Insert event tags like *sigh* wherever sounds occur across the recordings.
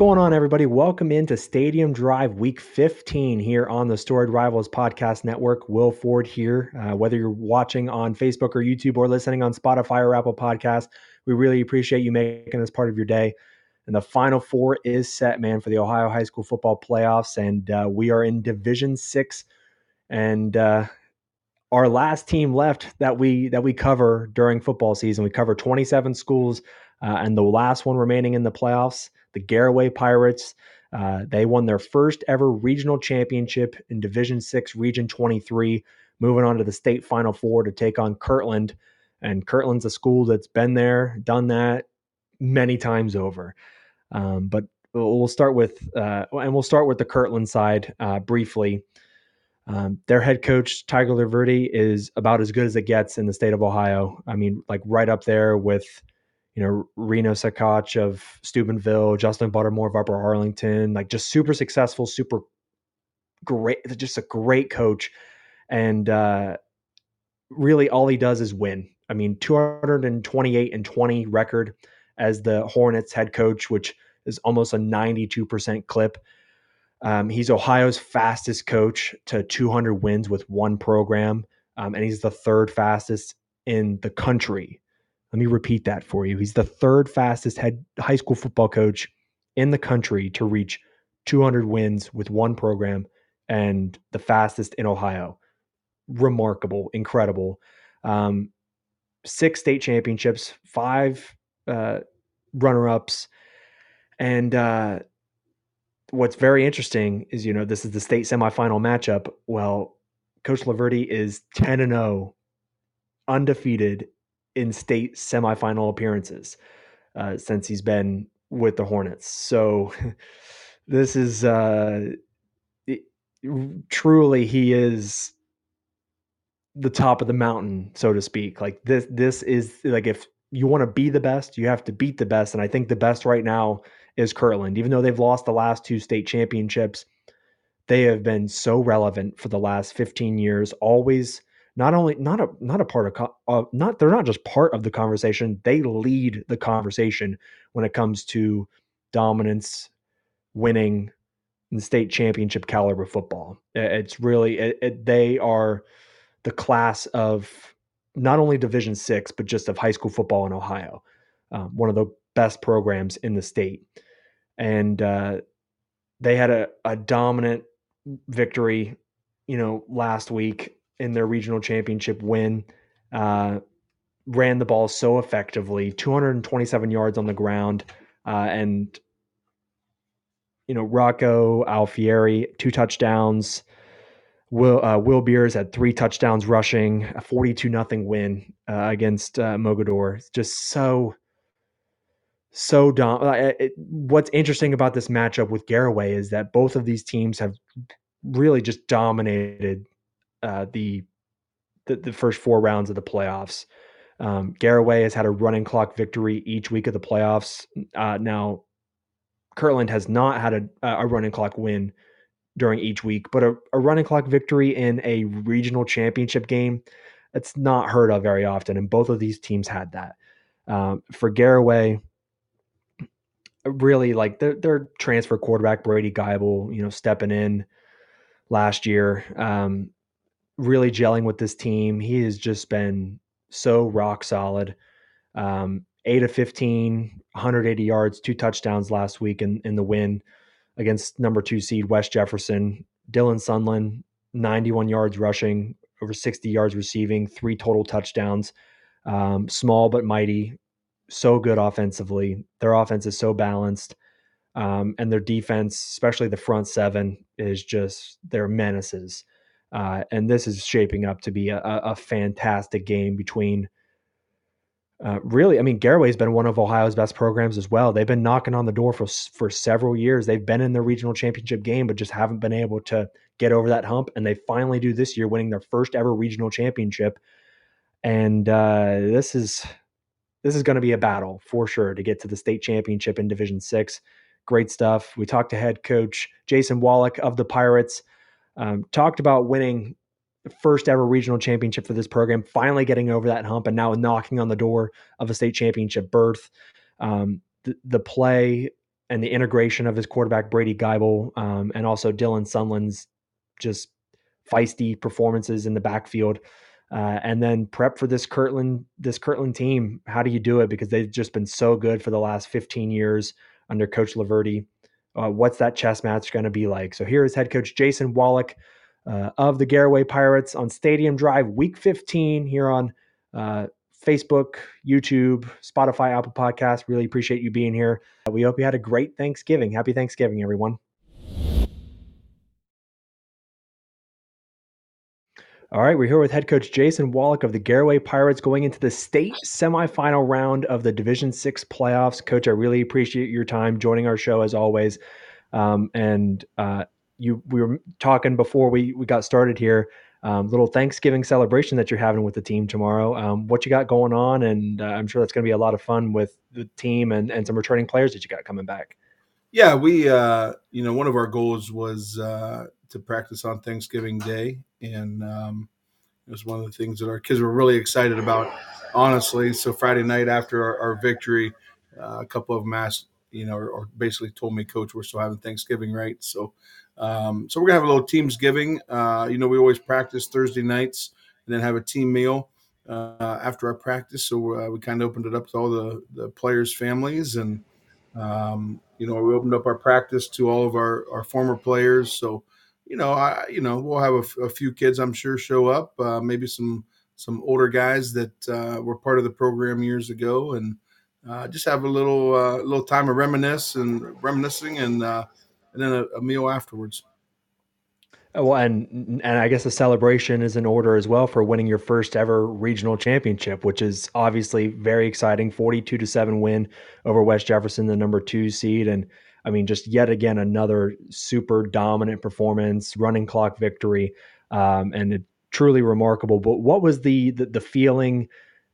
Going on, everybody? Welcome into Stadium Drive Week 15 here on the Storied Rivals Podcast Network. Will Ford here. Uh, whether you're watching on Facebook or YouTube or listening on Spotify or Apple Podcasts, we really appreciate you making this part of your day. And the Final Four is set, man, for the Ohio High School Football Playoffs, and uh, we are in Division Six. And uh, our last team left that we that we cover during football season, we cover 27 schools, uh, and the last one remaining in the playoffs the Garaway Pirates. Uh, they won their first ever regional championship in Division Six, Region 23, moving on to the state Final Four to take on Kirtland. And Kirtland's a school that's been there, done that many times over. Um, but we'll start with, uh, and we'll start with the Kirtland side uh, briefly. Um, their head coach, Tiger LaVerde, is about as good as it gets in the state of Ohio. I mean, like right up there with you know, Reno Saccoccia of Steubenville, Justin Buttermore of Upper Arlington, like just super successful, super great, just a great coach. And uh, really all he does is win. I mean, 228 and 20 record as the Hornets head coach, which is almost a 92% clip. Um, he's Ohio's fastest coach to 200 wins with one program, um, and he's the third fastest in the country let me repeat that for you. He's the third fastest head high school football coach in the country to reach 200 wins with one program and the fastest in Ohio. Remarkable, incredible. Um, six state championships, five uh, runner ups. And uh, what's very interesting is, you know, this is the state semifinal matchup. Well, Coach LaVerde is 10 and 0, undefeated in state semifinal appearances uh, since he's been with the Hornets. So *laughs* this is uh, it, truly he is the top of the mountain, so to speak. Like this, this is like if you want to be the best, you have to beat the best, and I think the best right now is Kirtland. Even though they've lost the last two state championships, they have been so relevant for the last 15 years, always not only not a not a part of uh, not they're not just part of the conversation they lead the conversation when it comes to dominance winning in state championship caliber football. It's really it, it, they are the class of not only division six but just of high school football in ohio um, one of the best programs in the state. And uh, they had a, a dominant victory you know last week in their regional championship win. Uh, ran the ball so effectively, 227 yards on the ground, uh, and you know Rocco Alfieri two touchdowns. Will uh, Will Beers had three touchdowns rushing, a 42 nothing win uh, against uh, Mogadore. just so so dom- it, what's interesting about this matchup with Garaway is that both of these teams have really just dominated uh, the, the, the first four rounds of the playoffs. Um, Garaway has had a running clock victory each week of the playoffs. Uh, now, Kirtland has not had a, a running clock win during each week, but a, a running clock victory in a regional championship game, it's not heard of very often. And both of these teams had that. Um, for Garaway, really like their, their transfer quarterback, Brady Geibel, you know, stepping in last year. Um, really gelling with this team. He has just been so rock solid. Um, 8 of 15, 180 yards, two touchdowns last week in, in the win against number two seed West Jefferson. Dylan Sunland, 91 yards rushing, over 60 yards receiving, three total touchdowns. Um, small but mighty, so good offensively. Their offense is so balanced. Um, and their defense, especially the front seven, is just they're menaces. Uh, and this is shaping up to be a, a fantastic game between. Uh, really, I mean, Garaway's been one of Ohio's best programs as well. They've been knocking on the door for for several years. They've been in the regional championship game, but just haven't been able to get over that hump. And they finally do this year, winning their first ever regional championship. And uh, this is this is going to be a battle for sure to get to the state championship in Division Six. Great stuff. We talked to head coach Jason Wallick of the Pirates um, talked about winning the first ever regional championship for this program, finally getting over that hump, and now knocking on the door of a state championship berth. Um, the, the play and the integration of his quarterback Brady Geibel, um, and also Dylan Sunland's just feisty performances in the backfield, uh, and then prep for this Kirtland this Kirtland team. How do you do it? Because they've just been so good for the last 15 years under Coach LaVerde. Uh, what's that chess match going to be like? So here is head coach Jason Wallick uh, of the Garaway Pirates on Stadium Drive, Week 15 here on uh, Facebook, YouTube, Spotify, Apple Podcast. Really appreciate you being here. We hope you had a great Thanksgiving. Happy Thanksgiving, everyone. All right, we're here with head coach Jason Wallick of the Garaway Pirates going into the state semifinal round of the Division Six playoffs. Coach, I really appreciate your time joining our show as always. Um, and uh, you, we were talking before we we got started here. Um, little Thanksgiving celebration that you're having with the team tomorrow. Um, what you got going on, and uh, I'm sure that's going to be a lot of fun with the team and and some returning players that you got coming back. Yeah, we uh, you know one of our goals was uh, to practice on Thanksgiving Day, and um, it was one of the things that our kids were really excited about. Honestly, so Friday night after our, our victory, uh, a couple of them asked, you know, or, or, basically told me, Coach, we're still having Thanksgiving, right? So, um, so we're gonna have a little teams giving. Uh, you know, we always practice Thursday nights and then have a team meal uh, after our practice. So uh, we kind of opened it up to all the the players' families and. Um, you know, we opened up our practice to all of our, our former players. So, you know, I you know we'll have a, a few kids I'm sure show up, uh, maybe some some older guys that uh, were part of the program years ago, and uh, just have a little uh, little time of reminisce and reminiscing, and uh, and then a, a meal afterwards. Uh, well, and and I guess a celebration is in order as well for winning your first ever regional championship, which is obviously very exciting. Forty-two to seven win over West Jefferson, the number two seed, and I mean, just yet again another super dominant performance, running clock victory, um, and it, truly remarkable. But what was the, the, the feeling?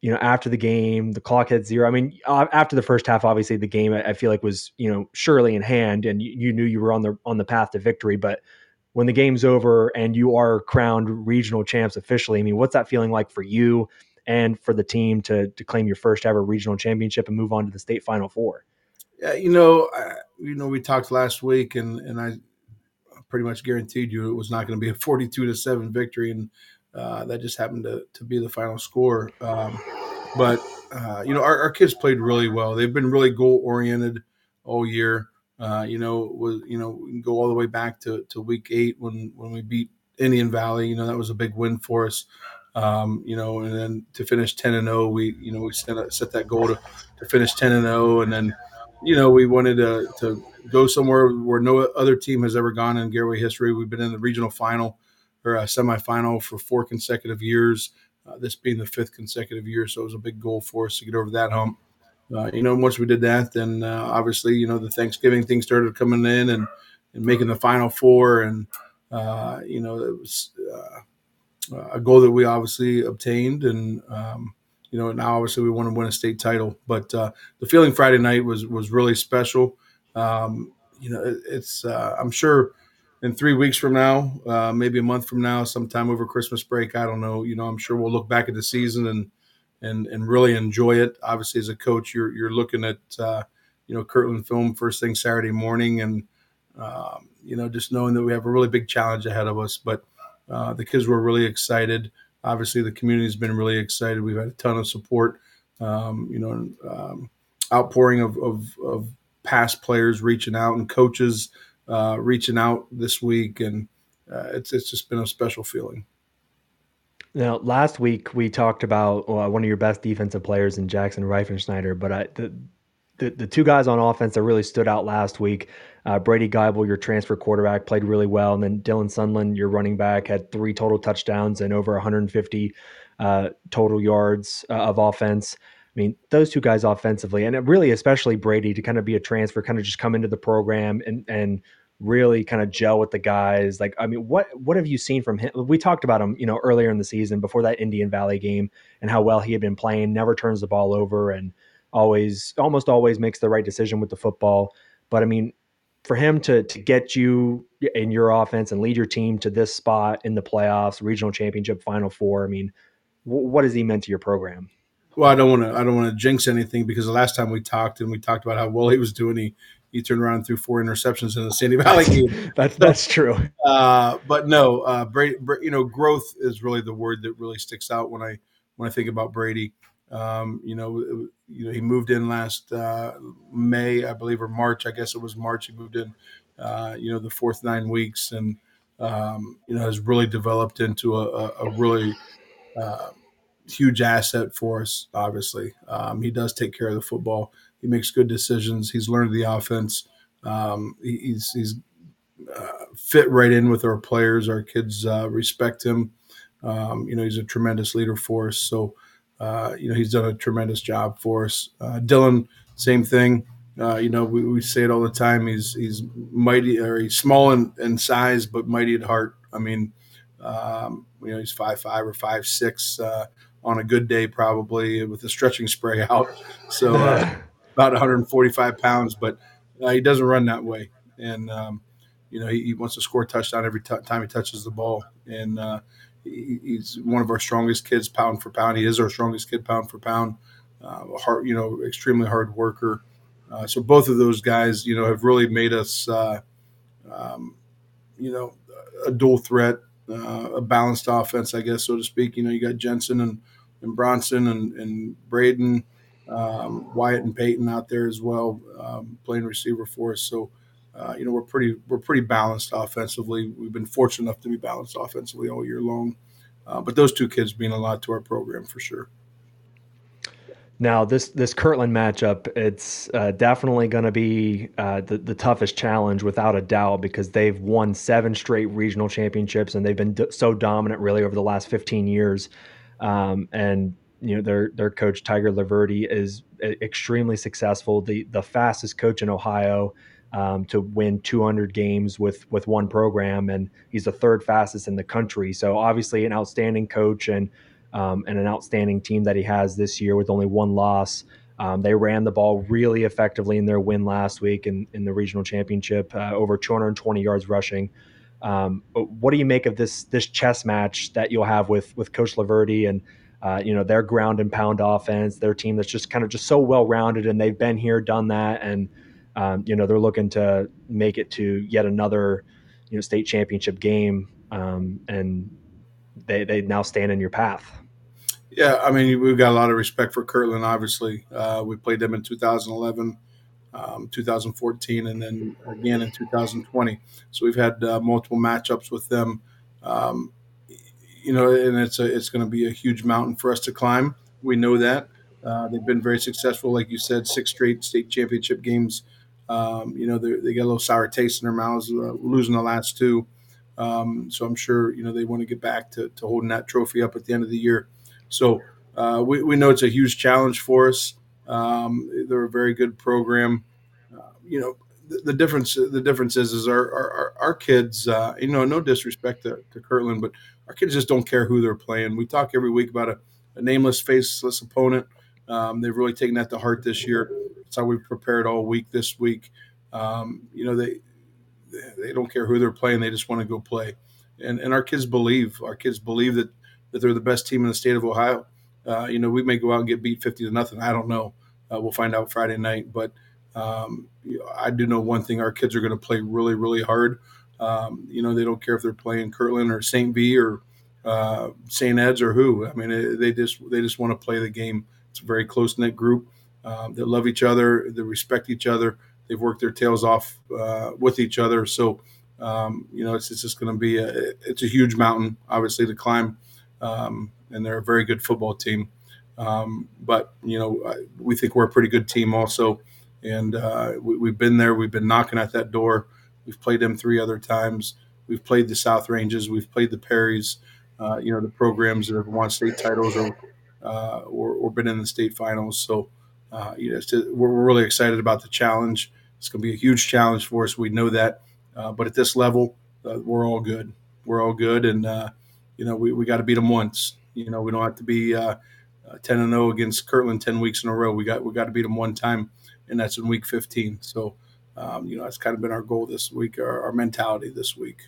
You know, after the game, the clock had zero. I mean, after the first half, obviously the game I, I feel like was you know surely in hand, and you, you knew you were on the on the path to victory. But when the game's over and you are crowned regional champs officially, I mean, what's that feeling like for you and for the team to to claim your first ever regional championship and move on to the state final four? Yeah, you know, I, you know, we talked last week, and and I pretty much guaranteed you it was not going to be a forty-two to seven victory, and uh, that just happened to to be the final score. Um, but uh, you know, our, our, kids played really well. They've been really goal oriented all year. Uh, you know, was you know, go all the way back to, to week eight when when we beat Indian Valley. You know, that was a big win for us. Um, you know, and then to finish ten and zero, oh, we you know we set set that goal to, to finish ten and zero, oh, and then you know, we wanted to, to go somewhere where no other team has ever gone in Garaway history. We've been in the regional final or a semifinal for four consecutive years, uh, this being the fifth consecutive year. So it was a big goal for us to get over that hump. Uh, you know, once we did that, then uh, obviously, you know, the Thanksgiving thing started coming in and, and making the final four. And, uh, you know, it was uh, a goal that we obviously obtained. And, um, you know, now obviously we want to win a state title. But uh, the feeling Friday night was was really special. Um, you know, it, it's uh, I'm sure in three weeks from now, uh, maybe a month from now, sometime over Christmas break, I don't know. You know, I'm sure we'll look back at the season and and and really enjoy it. Obviously, as a coach, you're you're looking at uh, you know Kirtland film first thing Saturday morning, and um, you know just knowing that we have a really big challenge ahead of us. But uh, the kids were really excited obviously the community has been really excited. We've had a ton of support, um, you know, um, outpouring of, of, of, past players reaching out and coaches uh, reaching out this week, and uh, it's it's just been a special feeling. Now, last week we talked about uh, one of your best defensive players in Jackson Reifenschneider, but I, the, the the two guys on offense that really stood out last week uh, Brady Geibel, your transfer quarterback, played really well, and then Dylan Sunland, your running back, had three total touchdowns and over 150 uh, total yards uh, of offense. I mean, those two guys offensively, and really especially Brady to kind of be a transfer, kind of just come into the program and and really kind of gel with the guys. Like, I mean, what what have you seen from him? We talked about him, you know, earlier in the season before that Indian Valley game and how well he had been playing. Never turns the ball over and always, almost always makes the right decision with the football. But I mean, for him to to get you in your offense and lead your team to this spot in the playoffs, regional championship, final four. I mean, w- what has he meant to your program? Well, I don't want to. I don't want to jinx anything because the last time we talked and we talked about how well he was doing, he he turned around and threw four interceptions in the Sandy *laughs* Valley game. that's that's true. *laughs* Uh, but no, uh, Brady. You know, growth is really the word that really sticks out when I when I think about Brady. Um, you know, you know, he moved in last uh, May, I believe, or March. I guess it was March. He moved in. Uh, you know, the fourth nine weeks, and um, you know, has really developed into a, a, a really uh, huge asset for us. Obviously, um, he does take care of the football. He makes good decisions. He's learned the offense. Um, he, he's he's uh, fit right in with our players. Our kids uh, respect him. Um, you know, he's a tremendous leader for us. So, uh, you know, he's done a tremendous job for us. Uh, Dylan, same thing. Uh, you know, we, we, say it all the time. He's he's mighty or he's small in, in size, but mighty at heart. I mean, um, you know, he's five five or five six uh, on a good day, probably with the stretching spray out. So uh, *laughs* about 145 pounds, but uh, he doesn't run that way. And um, you know, he, he, wants to score a touchdown every t- time he touches the ball. And uh, he's one of our strongest kids, pound for pound. He is our strongest kid, pound for pound. Uh, hard, you know, extremely hard worker. Uh, so both of those guys, you know, have really made us, uh, um, you know, a dual threat, uh, a balanced offense, I guess, so to speak. You know, you got Jensen and, and Bronson and, and Braden, um, Wyatt and Peyton out there as well, um, playing receiver for us. So, uh, you know, we're pretty we're pretty balanced offensively. We've been fortunate enough to be balanced offensively all year long. Uh, but those two kids mean a lot to our program for sure. Now, this this Kirtland matchup, it's uh, definitely going to be uh, the the toughest challenge without a doubt because they've won seven straight regional championships and they've been so dominant really over the last 15 years. Um, and you know their their coach Tiger LaVerde is extremely successful, the the fastest coach in Ohio um, to win 200 games with with one program, and he's the third fastest in the country. So obviously an outstanding coach and um, and an outstanding team that he has this year with only one loss. Um, they ran the ball really effectively in their win last week in, in the regional championship, uh, over 220 yards rushing. Um, but what do you make of this this chess match that you'll have with with Coach LaVerde and uh, you know their ground and pound offense, their team that's just kind of just so well rounded, and they've been here, done that, and um, you know they're looking to make it to yet another you know state championship game, um, and they they now stand in your path. Yeah, I mean, we've got a lot of respect for Kirtland. Obviously, uh, we played them in 2011, um, 2014, and then again in 2020. So we've had uh, multiple matchups with them. Um, you know, and it's a, it's going to be a huge mountain for us to climb. We know that. Uh, they've been very successful, like you said, six straight state championship games. Um, you know, they got a little sour taste in their mouths, uh, losing the last two. Um, so I'm sure you know they want to get back to, to holding that trophy up at the end of the year. So uh, we, we know it's a huge challenge for us. Um, they're a very good program. Uh, you know, the, the, difference the difference is is our our, our kids. Uh, you know, no disrespect to, to Kirtland, but our kids just don't care who they're playing. We talk every week about a, a nameless, faceless opponent. Um, they've really taken that to heart this year. That's how we've prepared all week this week. Um, you know, they they don't care who they're playing; they just want to go play. And and our kids believe our kids believe that that they're the best team in the state of Ohio. Uh, you know, we may go out and get beat 50 to nothing. I don't know. Uh, we'll find out Friday night. But um, you know, I do know one thing: our kids are going to play really, really hard. Um, you know, they don't care if they're playing Kirtland or St. V or uh, St. Ed's or who. I mean, they just they just want to play the game. It's a very close knit group. Um, they love each other. They respect each other. They've worked their tails off uh, with each other. So, um, you know, it's, it's just going to be a, it's a huge mountain, obviously, to climb um, and they're a very good football team. Um, but you know, we think we're a pretty good team also, and uh, we, have been there. We've been knocking at that door. We've played them three other times. We've played the South Ranges. We've played the Perrys. Uh, you know, the programs that have won state titles or, uh, or, or been in the state finals. So, uh, you know, we're, we're really excited about the challenge. It's going to be a huge challenge for us. We know that, uh, but at this level, uh, we're all good. We're all good, and you know, we, we got to beat them once. You know, we don't have to be uh, uh, 10 and 0 against Kirtland 10 weeks in a row. We got we got to beat them one time, and that's in week 15. So, um, you know, that's kind of been our goal this week, our, our mentality this week.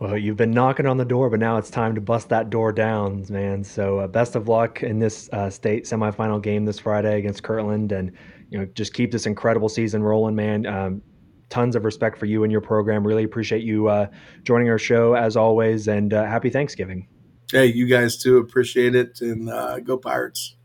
Well, you've been knocking on the door, but now it's time to bust that door down, man. So, uh, best of luck in this uh, state semifinal game this Friday against Kirtland, and you know, just keep this incredible season rolling, man. Um, tons of respect for you and your program. Really appreciate you uh, joining our show as always, and uh, happy Thanksgiving. Hey, you guys too. Appreciate it, and uh, go Pirates.